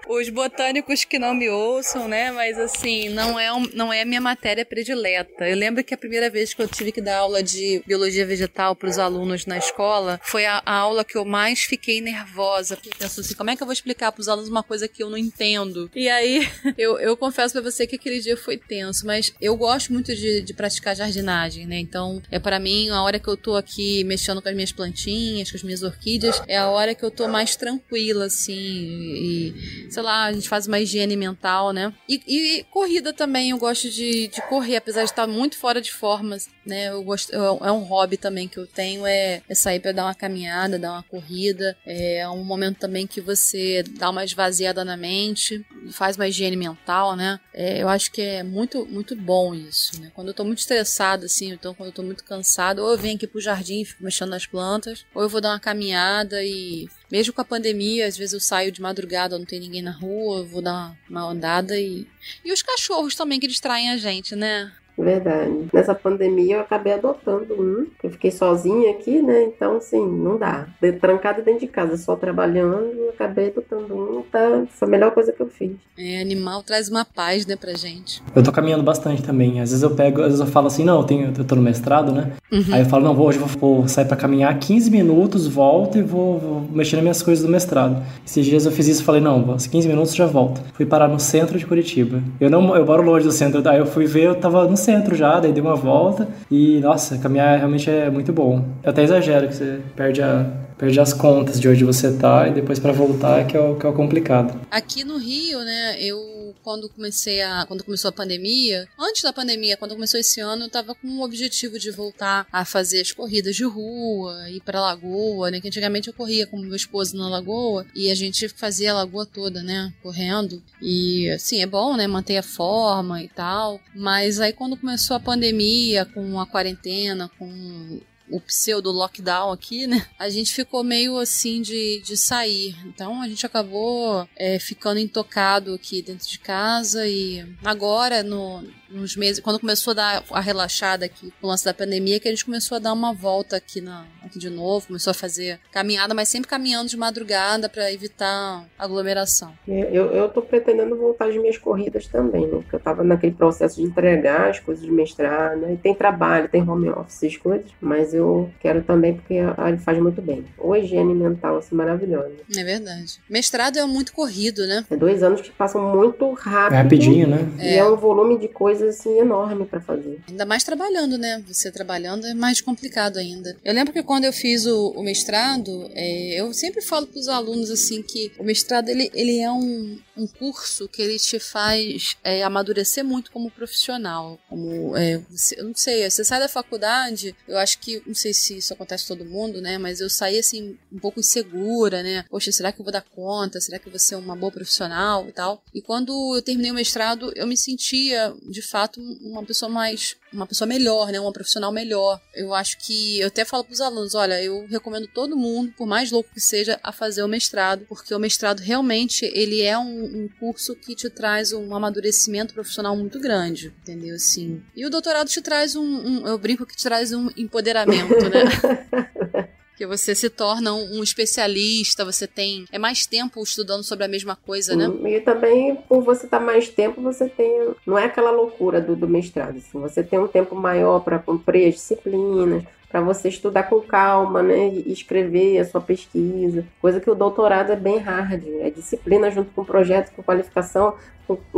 os botânicos que não me ouçam, né? Mas assim, não é, um, não é a minha matéria predileta. Eu lembro que a primeira vez que eu tive que dar aula de biologia vegetal para os alunos na escola foi a, a, aula que eu mais fiquei nervosa. Porque penso assim, como é que eu vou explicar para os alunos uma coisa que eu não entendo? E aí, eu, eu confesso para você que aquele dia foi tenso, mas eu gosto muito de, de praticar jardinagem, né? Então, é para mim, a hora que eu tô aqui mexendo com as minhas plantinhas, com as minhas orquídeas, é a hora que eu tô mais tranquila, assim, e sei lá, a gente faz uma higiene mental, né? E, e corrida também, eu gosto de, de, correr, apesar de estar muito fora de formas, né? Eu gosto, eu, é um hobby também que eu tenho, é, é sair para dar uma caminhada, dar uma corrida. É um momento também que você dá uma esvaziada na mente, faz uma higiene mental, né? É, eu acho que é muito, muito bom isso, né? Quando eu tô muito estressado, assim, então quando eu tô muito cansado, ou eu venho aqui pro jardim e fico mexendo nas plantas, ou eu vou dar uma caminhada e mesmo com a pandemia, às vezes eu saio de madrugada, não tem ninguém na rua, vou dar uma andada e. E os cachorros também que distraem a gente, né? Verdade. Nessa pandemia eu acabei adotando um, eu fiquei sozinha aqui, né? Então, assim, não dá. De, trancada dentro de casa, só trabalhando, eu acabei adotando um, tá? Foi a melhor coisa que eu fiz. É, animal traz uma paz, né, pra gente. Eu tô caminhando bastante também. Às vezes eu pego, às vezes eu falo assim, não, eu, tenho, eu tô no mestrado, né? Uhum. Aí eu falo, não, hoje eu vou, vou sair pra caminhar 15 minutos, volto e vou, vou mexer nas minhas coisas do mestrado. Esses dias eu fiz isso e falei, não, 15 minutos já volto. Fui parar no centro de Curitiba. Eu não, eu moro longe do centro, aí eu fui ver, eu tava no centro já, daí dei uma volta e, nossa, caminhar realmente é muito bom. Eu até exagero que você perde, a, perde as contas de onde você tá e depois para voltar é que é, o, que é o complicado. Aqui no Rio, né, eu quando comecei a. Quando começou a pandemia, antes da pandemia, quando começou esse ano, eu tava com o objetivo de voltar a fazer as corridas de rua, ir pra lagoa, né? Que antigamente eu corria com meu esposo na lagoa e a gente fazia a lagoa toda, né? Correndo. E assim, é bom, né? Manter a forma e tal. Mas aí quando começou a pandemia, com a quarentena, com o pseudo lockdown aqui, né? A gente ficou meio assim de, de sair. Então a gente acabou é, ficando intocado aqui dentro de casa e agora no, uns meses, quando começou a dar a relaxada aqui com o lance da pandemia, que a gente começou a dar uma volta aqui, na, aqui de novo, começou a fazer caminhada, mas sempre caminhando de madrugada para evitar aglomeração. É, eu, eu tô pretendendo voltar às minhas corridas também, né? Porque eu tava naquele processo de entregar as coisas de mestrado, né? E tem trabalho, tem home office, as coisas, mas eu quero também porque ele faz muito bem. Ou higiene mental, assim, maravilhosa. É verdade. Mestrado é muito corrido, né? É dois anos que passam muito rápido. É rapidinho, né? E é, é um volume de coisas assim enorme para fazer. Ainda mais trabalhando, né? Você trabalhando é mais complicado ainda. Eu lembro que quando eu fiz o, o mestrado, é, eu sempre falo para os alunos assim que o mestrado ele, ele é um, um curso que ele te faz é, amadurecer muito como profissional. Como, é, você, eu não sei, você sai da faculdade, eu acho que, não sei se isso acontece todo mundo, né? Mas eu saí assim, um pouco insegura, né? Poxa, será que eu vou dar conta? Será que eu vou ser uma boa profissional e tal? E quando eu terminei o mestrado, eu me sentia, de fato, uma pessoa mais uma pessoa melhor, né? Uma profissional melhor. Eu acho que eu até falo para os alunos, olha, eu recomendo todo mundo, por mais louco que seja, a fazer o mestrado, porque o mestrado realmente ele é um, um curso que te traz um amadurecimento profissional muito grande, entendeu? Assim. E o doutorado te traz um, um eu brinco que te traz um empoderamento, né? que você se torna um, especialista, você tem é mais tempo estudando sobre a mesma coisa, né? E também por você estar tá mais tempo, você tem não é aquela loucura do, do mestrado, assim, você tem um tempo maior para cumprir as disciplinas, para você estudar com calma, né, e escrever a sua pesquisa, coisa que o doutorado é bem hard, é disciplina junto com projeto, com qualificação,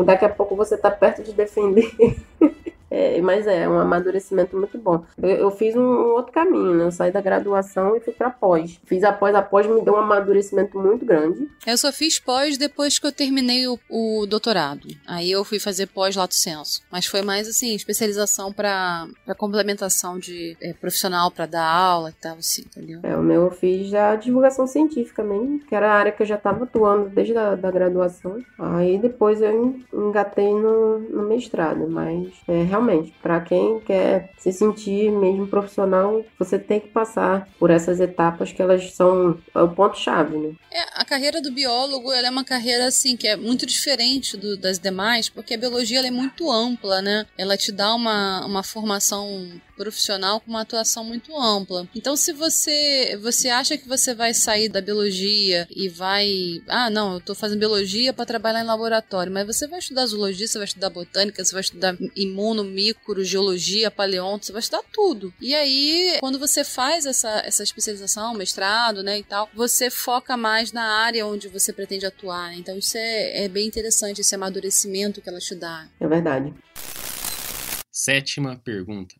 daqui a pouco você está perto de defender É, mas é um amadurecimento muito bom. Eu, eu fiz um, um, outro caminho, né? Eu saí da graduação e fui para pós. Fiz a pós, a pós me deu um amadurecimento muito grande. Eu só fiz pós depois que eu terminei o, o doutorado. Aí eu fui fazer pós lato senso. Mas foi mais assim, especialização para complementação de é, profissional para dar aula e tal, assim, entendeu? É, o meu eu fiz já divulgação científica mesmo, que era a área que eu já estava atuando desde a da graduação. Aí depois eu engatei no, no mestrado, mas é, realmente, para quem quer se sentir mesmo profissional, você tem que passar por essas etapas que elas são é o ponto-chave, né? É, a carreira do biólogo é uma carreira assim que é muito diferente do, das demais, porque a biologia é muito ampla, né? Ela te dá uma, uma formação profissional com uma atuação muito ampla. Então, se você você acha que você vai sair da biologia e vai, ah, não, eu tô fazendo biologia para trabalhar em laboratório, mas você vai estudar zoologia, você vai estudar botânica, você vai estudar imuno, micro, geologia, paleonto, você vai estudar tudo. E aí, quando você faz essa, essa especialização, mestrado, né, e tal, você foca mais na área onde você pretende atuar. Né? Então, isso é, é bem interessante, esse amadurecimento que ela te dá. É verdade. Sétima pergunta.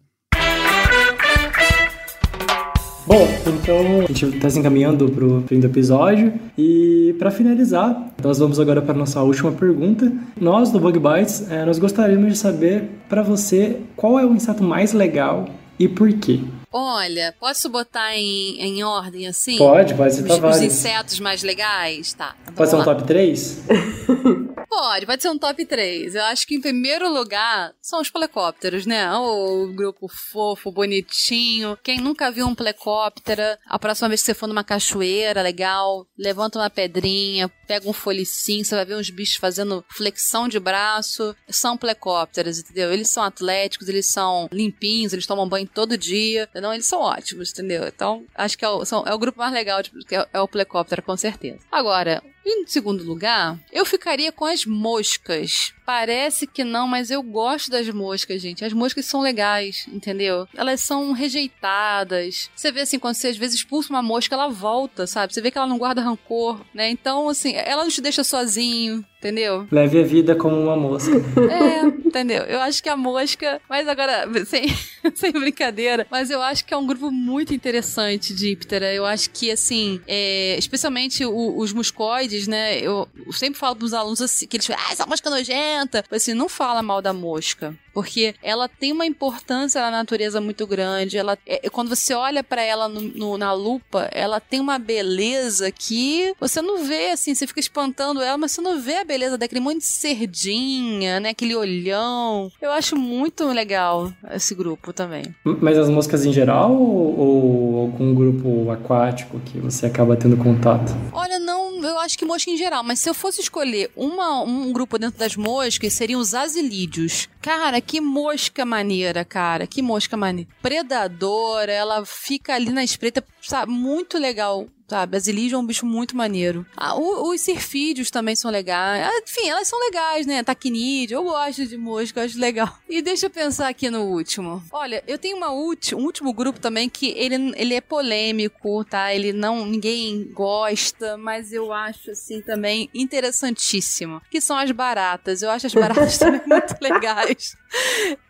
Bom, então a gente está se encaminhando para o fim do episódio e para finalizar, nós vamos agora para a nossa última pergunta. Nós do Bug Bites, é, nós gostaríamos de saber para você qual é o inseto mais legal e por quê. Olha, posso botar em, em ordem assim? Pode, pode citar os, vários. Os insetos mais legais? Tá. Pode ser um top 3? Pode, pode ser um top 3. Eu acho que em primeiro lugar são os plecópteros, né? O grupo fofo, bonitinho. Quem nunca viu um plecóptero, a próxima vez que você for numa cachoeira legal, levanta uma pedrinha, pega um folicinho, você vai ver uns bichos fazendo flexão de braço. São plecópteros, entendeu? Eles são atléticos, eles são limpinhos, eles tomam banho todo dia. Não, eles são ótimos, entendeu? Então, acho que é o, são, é o grupo mais legal, tipo, é, é o plecóptero, com certeza. Agora, em segundo lugar, eu ficaria com as moscas. Parece que não, mas eu gosto das moscas, gente. As moscas são legais, entendeu? Elas são rejeitadas. Você vê assim, quando você às vezes expulsa uma mosca, ela volta, sabe? Você vê que ela não guarda rancor, né? Então, assim, ela não te deixa sozinho, entendeu? Leve a vida como uma mosca. É, entendeu? Eu acho que a mosca. Mas agora, sem, sem brincadeira, mas eu acho que é um grupo muito interessante de Iptera. Eu acho que, assim, é, especialmente o, os muscoides né, eu sempre falo pros alunos assim, que eles falam, ah, essa mosca nojenta. Assim, não fala mal da mosca porque ela tem uma importância na natureza muito grande. Ela, é, quando você olha para ela no, no, na lupa, ela tem uma beleza que você não vê assim, você fica espantando ela, mas você não vê a beleza daquele monte de cerdinha, né? Aquele olhão. Eu acho muito legal esse grupo também. Mas as moscas em geral ou algum grupo aquático que você acaba tendo contato? Olha, não, eu acho que mosca em geral, mas se eu fosse escolher uma, um grupo dentro das moscas, seriam os azilídeos. Cara, que mosca maneira, cara. Que mosca maneira. Predadora, ela fica ali na espreita, sabe? Muito legal sabe? A Zilija é um bicho muito maneiro. Ah, o, os cirfídeos também são legais. Ah, enfim, elas são legais, né? Taquinídeo, eu gosto de mosca, eu acho legal. E deixa eu pensar aqui no último. Olha, eu tenho uma ulti, um último grupo também que ele, ele é polêmico, tá? Ele não... ninguém gosta, mas eu acho, assim, também interessantíssimo. Que são as baratas. Eu acho as baratas também muito legais.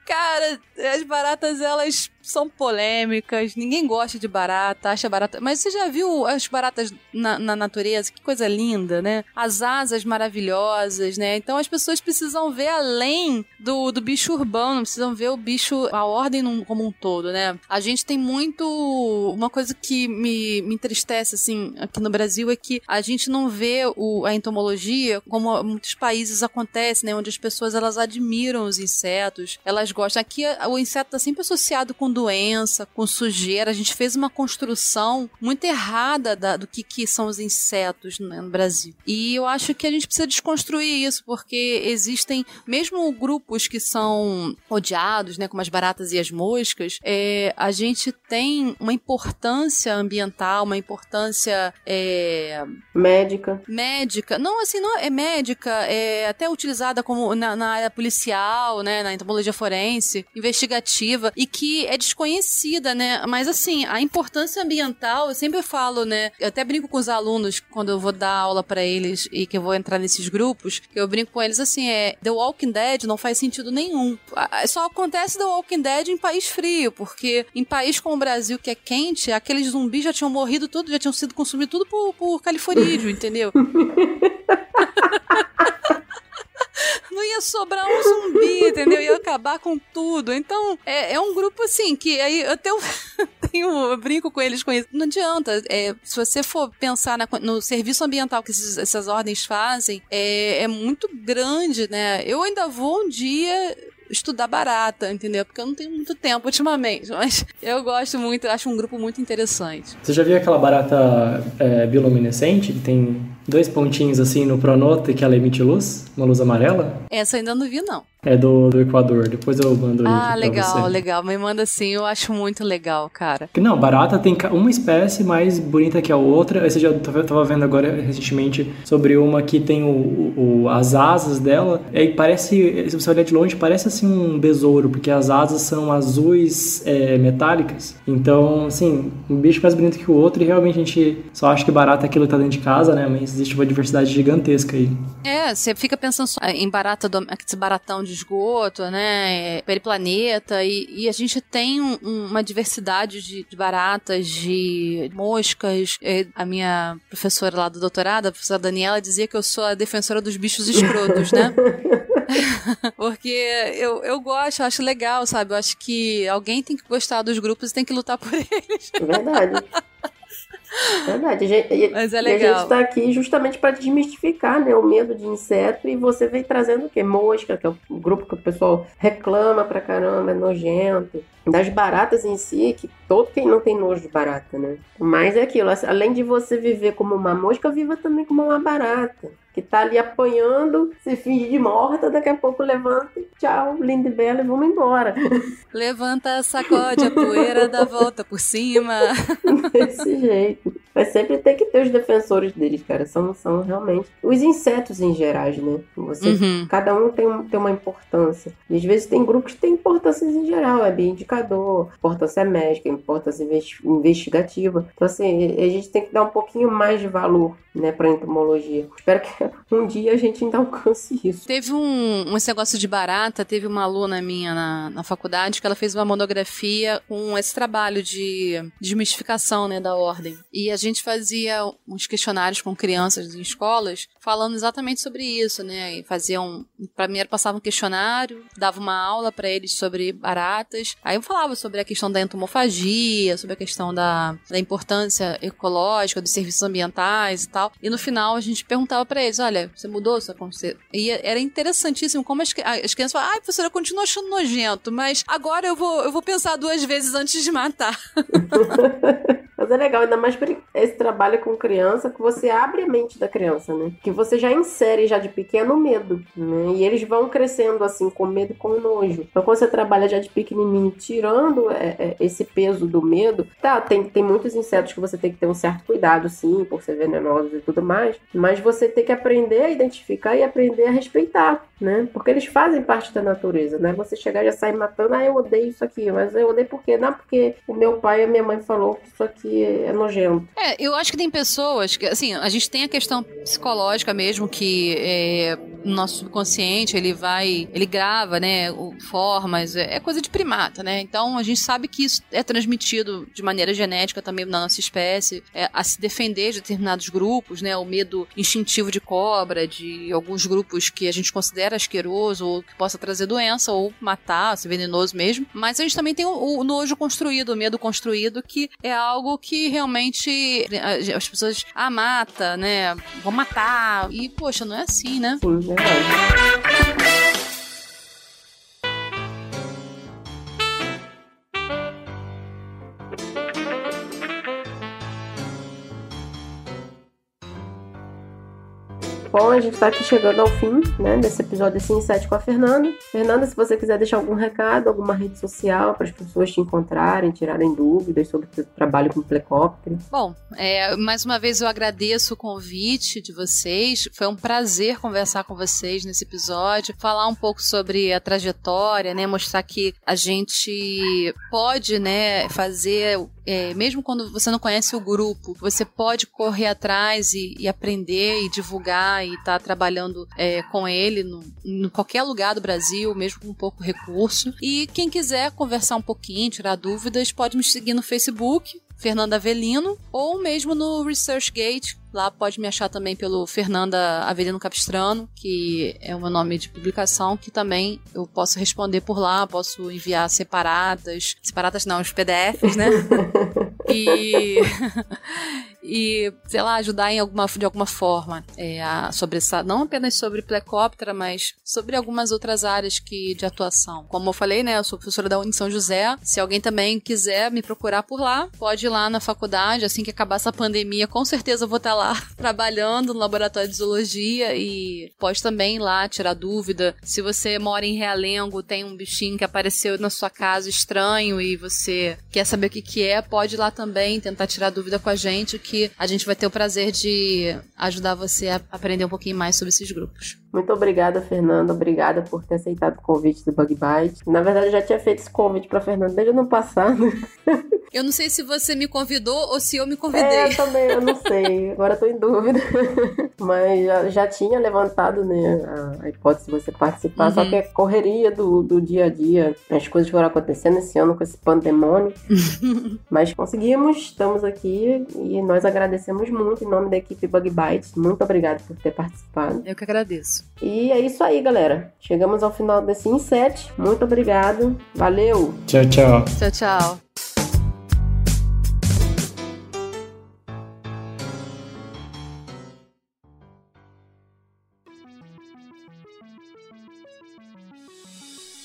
Cara, as baratas, elas são polêmicas, ninguém gosta de barata, acha barata. Mas você já viu as baratas na, na, natureza? Que coisa linda, né? As asas maravilhosas, né? Então as pessoas precisam ver além do, do bicho urbano, precisam ver o bicho, a ordem num, como um todo, né? A gente tem muito. Uma coisa que me, me entristece, assim, aqui no Brasil é que a gente não vê o, a entomologia como muitos países acontece, né? Onde as pessoas elas admiram os insetos, elas gostam. Aqui o inseto está sempre associado com doença, com sujeira. A gente fez uma construção muito errada da, do que, que são os insetos né, no Brasil. E eu acho que a gente precisa desconstruir isso, porque existem, mesmo grupos que são odiados, né, como as baratas e as moscas, é, a gente tem uma importância ambiental, uma importância é, médica. Médica. Não, assim, não é médica, é até utilizada como na, na área policial, né, na entomologia forense, investigativa, e que é desconhecida, né? Mas assim, a importância ambiental, eu sempre falo, né? Eu até brinco com os alunos quando eu vou dar aula para eles e que eu vou entrar nesses grupos, que eu brinco com eles assim, é The Walking Dead não faz sentido nenhum. Só acontece The Walking Dead em país frio, porque em país como o Brasil, que é quente, aqueles zumbis já tinham morrido tudo, já tinham sido consumidos tudo por, por californídeo, entendeu? não ia sobrar um zumbi, entendeu? Ia acabar com tudo. Então, é, é um grupo assim que aí eu tenho, eu brinco com eles com isso. Não adianta. É, se você for pensar na, no serviço ambiental que esses, essas ordens fazem, é, é muito grande, né? Eu ainda vou um dia estudar barata, entendeu? Porque eu não tenho muito tempo ultimamente, mas eu gosto muito, acho um grupo muito interessante. Você já viu aquela barata é, bioluminescente que tem dois pontinhos assim no pronoto que ela emite luz? Uma luz amarela? Essa ainda não vi, não. É do, do Equador. Depois eu mando Ah, legal, você. legal. Me manda sim, eu acho muito legal, cara. Não, barata tem uma espécie mais bonita que a outra. Esse já tava vendo agora recentemente sobre uma que tem o, o, as asas dela. E parece, se você olhar de longe, parece assim um besouro, porque as asas são azuis é, metálicas. Então, assim, um bicho mais bonito que o outro. E realmente a gente só acha que barata é aquilo que tá dentro de casa, né? Mas existe uma diversidade gigantesca aí. É, você fica pensando só em barata, do, esse baratão de esgoto, né? Periplaneta, e, e a gente tem um, uma diversidade de, de, baratas, de moscas. A minha professora lá do doutorado, a professora Daniela, dizia que eu sou a defensora dos bichos escrotos, né? Porque eu, eu gosto, eu acho legal, sabe? Eu acho que alguém tem que gostar dos grupos e tem que lutar por eles. Verdade. Verdade. A gente, Mas é legal. E a gente está aqui justamente para desmistificar né, o medo de inseto e você vem trazendo o quê? Mosca, que é o grupo que o pessoal reclama pra caramba, é nojento. Das baratas em si, que todo quem não tem nojo de barata, né? Mas é aquilo, além de você viver como uma mosca, viva também como uma barata que tá ali apanhando, se finge de morta, daqui a pouco levanta, tchau, linda e bela, e vamos embora. Levanta, sacode a poeira, dá volta por cima. Desse jeito. Mas sempre tem que ter os defensores deles, cara. São, são realmente os insetos em geral, né? Você, uhum. Cada um tem, um, tem uma importância. E às vezes tem grupos que têm importâncias em geral, é bioindicador, importância médica, importância investigativa. Então, assim, a gente tem que dar um pouquinho mais de valor, né, pra entomologia. Espero que um dia a gente ainda alcance isso. Teve um, um esse negócio de barata, teve uma aluna minha na, na faculdade que ela fez uma monografia com esse trabalho de desmistificação, né, da ordem. E a gente fazia uns questionários com crianças em escolas falando exatamente sobre isso, né? E faziam, primeiro passava um questionário, dava uma aula para eles sobre baratas. Aí eu falava sobre a questão da entomofagia, sobre a questão da, da importância ecológica dos serviços ambientais e tal. E no final a gente perguntava para eles, olha, você mudou sua consciência? E era interessantíssimo como as, as crianças falavam, ai, professora, eu continuo achando nojento, mas agora eu vou, eu vou pensar duas vezes antes de matar. Mas é legal, ainda mais esse trabalho com criança, que você abre a mente da criança, né? Que você já insere já de pequeno medo, né? E eles vão crescendo assim, com medo e com nojo. Então, quando você trabalha já de pequenininho, tirando é, é, esse peso do medo, tá, tem, tem muitos insetos que você tem que ter um certo cuidado, sim, por ser venenosos e tudo mais, mas você tem que aprender a identificar e aprender a respeitar, né? Porque eles fazem parte da natureza, né? Você chegar e já sair matando, ah, eu odeio isso aqui, mas eu odeio por quê? Não, porque o meu pai e a minha mãe falou que isso aqui que é nojento. É, eu acho que tem pessoas que, assim, a gente tem a questão psicológica mesmo, que é, nosso subconsciente, ele vai, ele grava, né, formas, é, é coisa de primata, né? Então a gente sabe que isso é transmitido de maneira genética também na nossa espécie, é, a se defender de determinados grupos, né, o medo instintivo de cobra, de alguns grupos que a gente considera asqueroso ou que possa trazer doença ou matar, ser venenoso mesmo. Mas a gente também tem o, o nojo construído, o medo construído, que é algo que realmente as pessoas, ah, mata, né? Vão matar. E, poxa, não é assim, né? Sim, verdade. Bom, a gente está aqui chegando ao fim, né, desse episódio assim, 7 com a Fernanda. Fernanda, se você quiser deixar algum recado, alguma rede social para as pessoas te encontrarem, tirarem dúvidas sobre o seu trabalho com o Plecóptero. Bom, é, mais uma vez eu agradeço o convite de vocês. Foi um prazer conversar com vocês nesse episódio, falar um pouco sobre a trajetória, né, mostrar que a gente pode, né, fazer é, mesmo quando você não conhece o grupo, você pode correr atrás e, e aprender e divulgar e estar tá trabalhando é, com ele no, em qualquer lugar do Brasil, mesmo com pouco recurso. E quem quiser conversar um pouquinho, tirar dúvidas, pode me seguir no Facebook, Fernanda Avelino, ou mesmo no ResearchGate. Lá pode me achar também pelo Fernanda Avelino Capistrano, que é o meu nome de publicação, que também eu posso responder por lá, posso enviar separadas, separadas não, os PDFs, né? e e, sei lá, ajudar em alguma, de alguma forma é, a, sobre essa, não apenas sobre plecóptera, mas sobre algumas outras áreas que, de atuação. Como eu falei, né, eu sou professora da Uni São José. Se alguém também quiser me procurar por lá, pode ir lá na faculdade, assim que acabar essa pandemia, com certeza eu vou estar lá trabalhando no laboratório de zoologia e pode também ir lá tirar dúvida. Se você mora em Realengo, tem um bichinho que apareceu na sua casa estranho e você quer saber o que, que é, pode ir lá também tentar tirar dúvida com a gente, que a gente vai ter o prazer de ajudar você a aprender um pouquinho mais sobre esses grupos. Muito obrigada, Fernanda. Obrigada por ter aceitado o convite do Bug Bite. Na verdade, eu já tinha feito esse convite para Fernanda desde o ano passado. Eu não sei se você me convidou ou se eu me convidei. É, também, eu não sei. Agora eu tô em dúvida. Mas já, já tinha levantado, né, a, a, hipótese de você participar. Uhum. Só que é correria do, do dia a dia. As coisas foram acontecendo esse ano com esse pandemônio. Mas conseguimos, estamos aqui e nós agradecemos muito em nome da equipe Bug Bites. Muito obrigada por ter participado. Eu que agradeço. E é isso aí, galera. Chegamos ao final desse Inset. Muito obrigado. Valeu. Tchau, tchau. Tchau, tchau.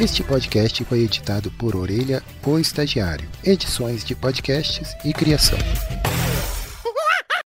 Este podcast foi editado por Orelha, o Estagiário. Edições de podcasts e criação.